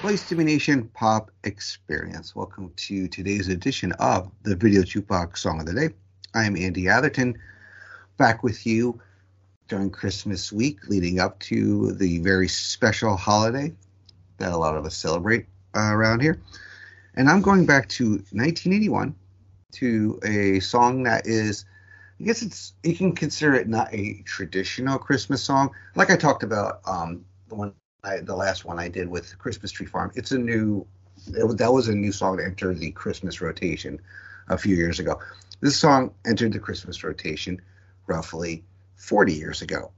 Place to Be Nation Pop Experience. Welcome to today's edition of the Video Jukebox Song of the Day. I am Andy Atherton, back with you during Christmas week, leading up to the very special holiday that a lot of us celebrate uh, around here. And I'm going back to 1981 to a song that is, I guess it's, you can consider it not a traditional Christmas song. Like I talked about, um, the one, I, the last one I did with Christmas Tree Farm. It's a new, it, that was a new song to enter the Christmas rotation a few years ago. This song entered the Christmas rotation roughly 40 years ago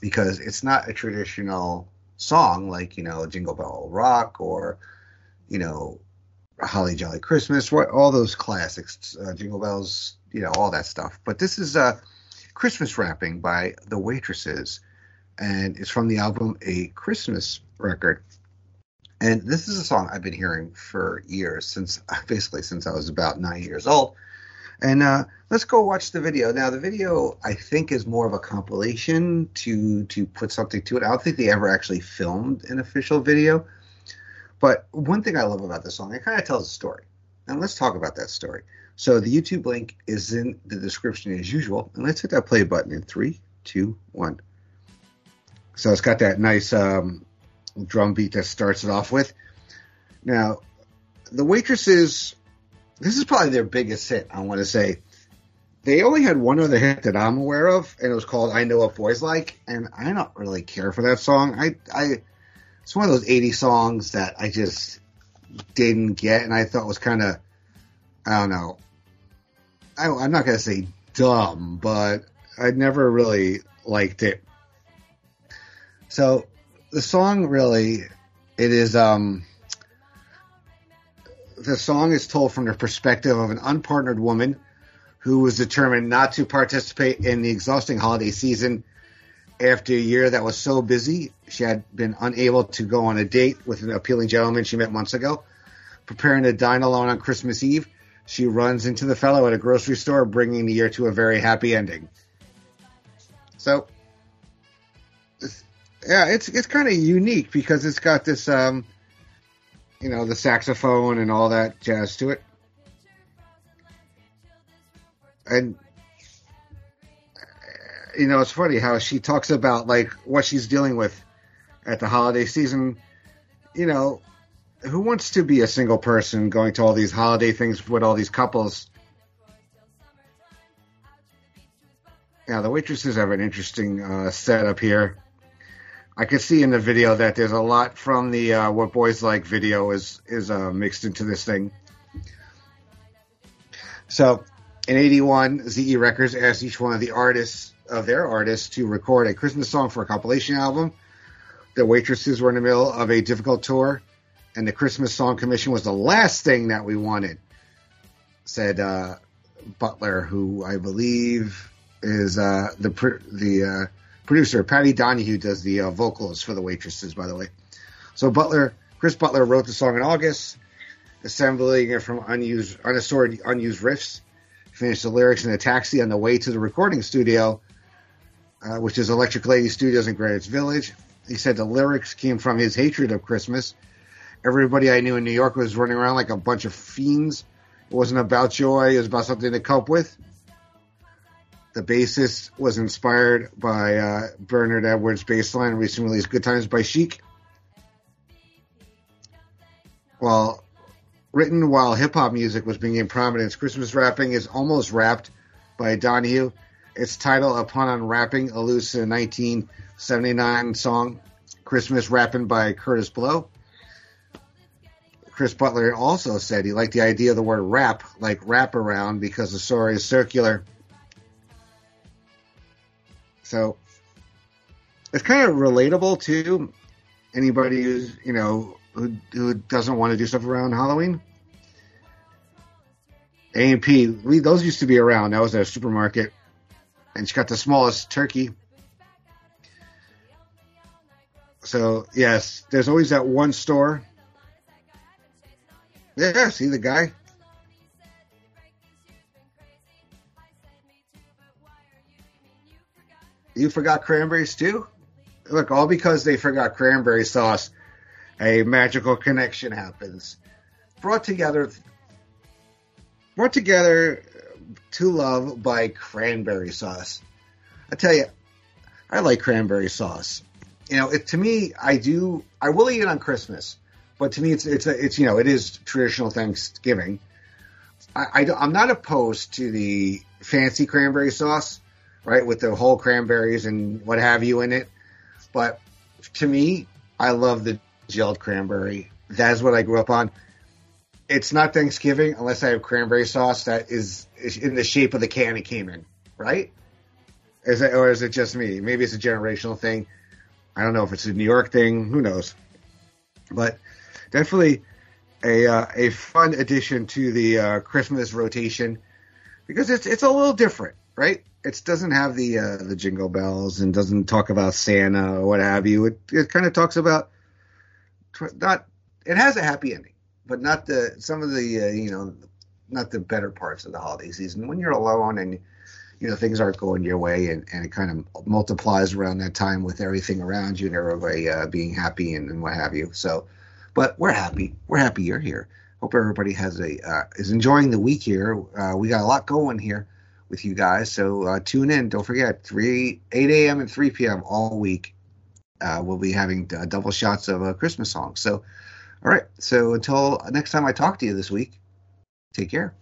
because it's not a traditional song like, you know, Jingle Bell Rock or, you know, Holly Jolly Christmas, all those classics, uh, Jingle Bells, you know, all that stuff. But this is uh, Christmas Wrapping by The Waitresses, and it's from the album A Christmas Record. And this is a song I've been hearing for years, since basically since I was about nine years old. And uh, let's go watch the video. Now, the video I think is more of a compilation to to put something to it. I don't think they ever actually filmed an official video. But one thing I love about this song, it kind of tells a story. And let's talk about that story. So the YouTube link is in the description as usual. And let's hit that play button in three, two, one. So it's got that nice um, drum beat that starts it off with. Now, the waitresses, this is probably their biggest hit, I want to say. They only had one other hit that I'm aware of, and it was called I Know What Boys Like. And I don't really care for that song. I, I, it's one of those 80 songs that I just didn't get, and I thought was kind of, I don't know. I, I'm not to say dumb, but I never really liked it. So the song really, it is, um, the song is told from the perspective of an unpartnered woman who was determined not to participate in the exhausting holiday season after a year that was so busy, she had been unable to go on a date with an appealing gentleman she met months ago. Preparing to dine alone on Christmas Eve, she runs into the fellow at a grocery store, bringing the year to a very happy ending. So, yeah, it's it's kind of unique because it's got this, um, you know, the saxophone and all that jazz to it, and you know, it's funny how she talks about like what she's dealing with at the holiday season. You know, who wants to be a single person going to all these holiday things with all these couples? Yeah, the waitresses have an interesting uh, setup here. I can see in the video that there's a lot from the uh, "What Boys Like" video is is uh, mixed into this thing. So, in '81, ZE Records asked each one of the artists of their artists to record a Christmas song for a compilation album. The waitresses were in the middle of a difficult tour, and the Christmas Song Commission was the last thing that we wanted, said uh, Butler, who I believe is uh, the the uh, producer. Patty Donahue does the uh, vocals for the waitresses, by the way. So Butler, Chris Butler wrote the song in August, assembling it from unused, unassorted, unused riffs. Finished the lyrics in a taxi on the way to the recording studio uh, which is Electric Lady Studios in Greenwich Village. He said the lyrics came from his hatred of Christmas. Everybody I knew in New York was running around like a bunch of fiends. It wasn't about joy, it was about something to cope with. The bassist was inspired by uh, Bernard Edwards' bass line recently released Good Times by Chic. While written while hip hop music was being in prominence, Christmas wrapping is almost rapped by Donahue its title, upon unwrapping, alludes to the 1979 song Christmas Rapping by Kurtis Blow. Chris Butler also said he liked the idea of the word rap, like wrap around, because the story is circular. So it's kind of relatable to anybody who's, you know, who, who doesn't want to do stuff around Halloween? A and P. Those used to be around. That was at a supermarket, and she's got the smallest turkey. So yes, there's always that one store. Yeah, see the guy. You forgot cranberries too? Look, all because they forgot cranberry sauce, a magical connection happens. Brought together brought together to love by cranberry sauce. I tell you, I like cranberry sauce. You know, it, to me, I do. I will eat it on Christmas, but to me, it's it's a, it's you know, it is traditional Thanksgiving. I, I am not opposed to the fancy cranberry sauce, right, with the whole cranberries and what have you in it. But to me, I love the gelled cranberry. That's what I grew up on. It's not Thanksgiving unless I have cranberry sauce that is, is in the shape of the can it came in, right? Is it, or is it just me? Maybe it's a generational thing. I don't know if it's a New York thing. Who knows? But definitely a uh, a fun addition to the uh, Christmas rotation because it's it's a little different, right? It doesn't have the uh, the jingle bells and doesn't talk about Santa or what have you. It it kind of talks about not. It has a happy ending, but not the some of the uh, you know not the better parts of the holiday season. When you're alone and you know things aren't going your way and, and it kind of multiplies around that time with everything around you and everybody uh, being happy and, and, what have you. So but we're happy. We're happy you're here. Hope everybody has a uh, is enjoying the week here. Uh, we got a lot going here with you guys. So uh, tune in. Don't forget 3 8 a.m and 3 p.m all week uh, we'll be having uh, double shots of a christmas songs so all right. So until next time i talk to you this week take care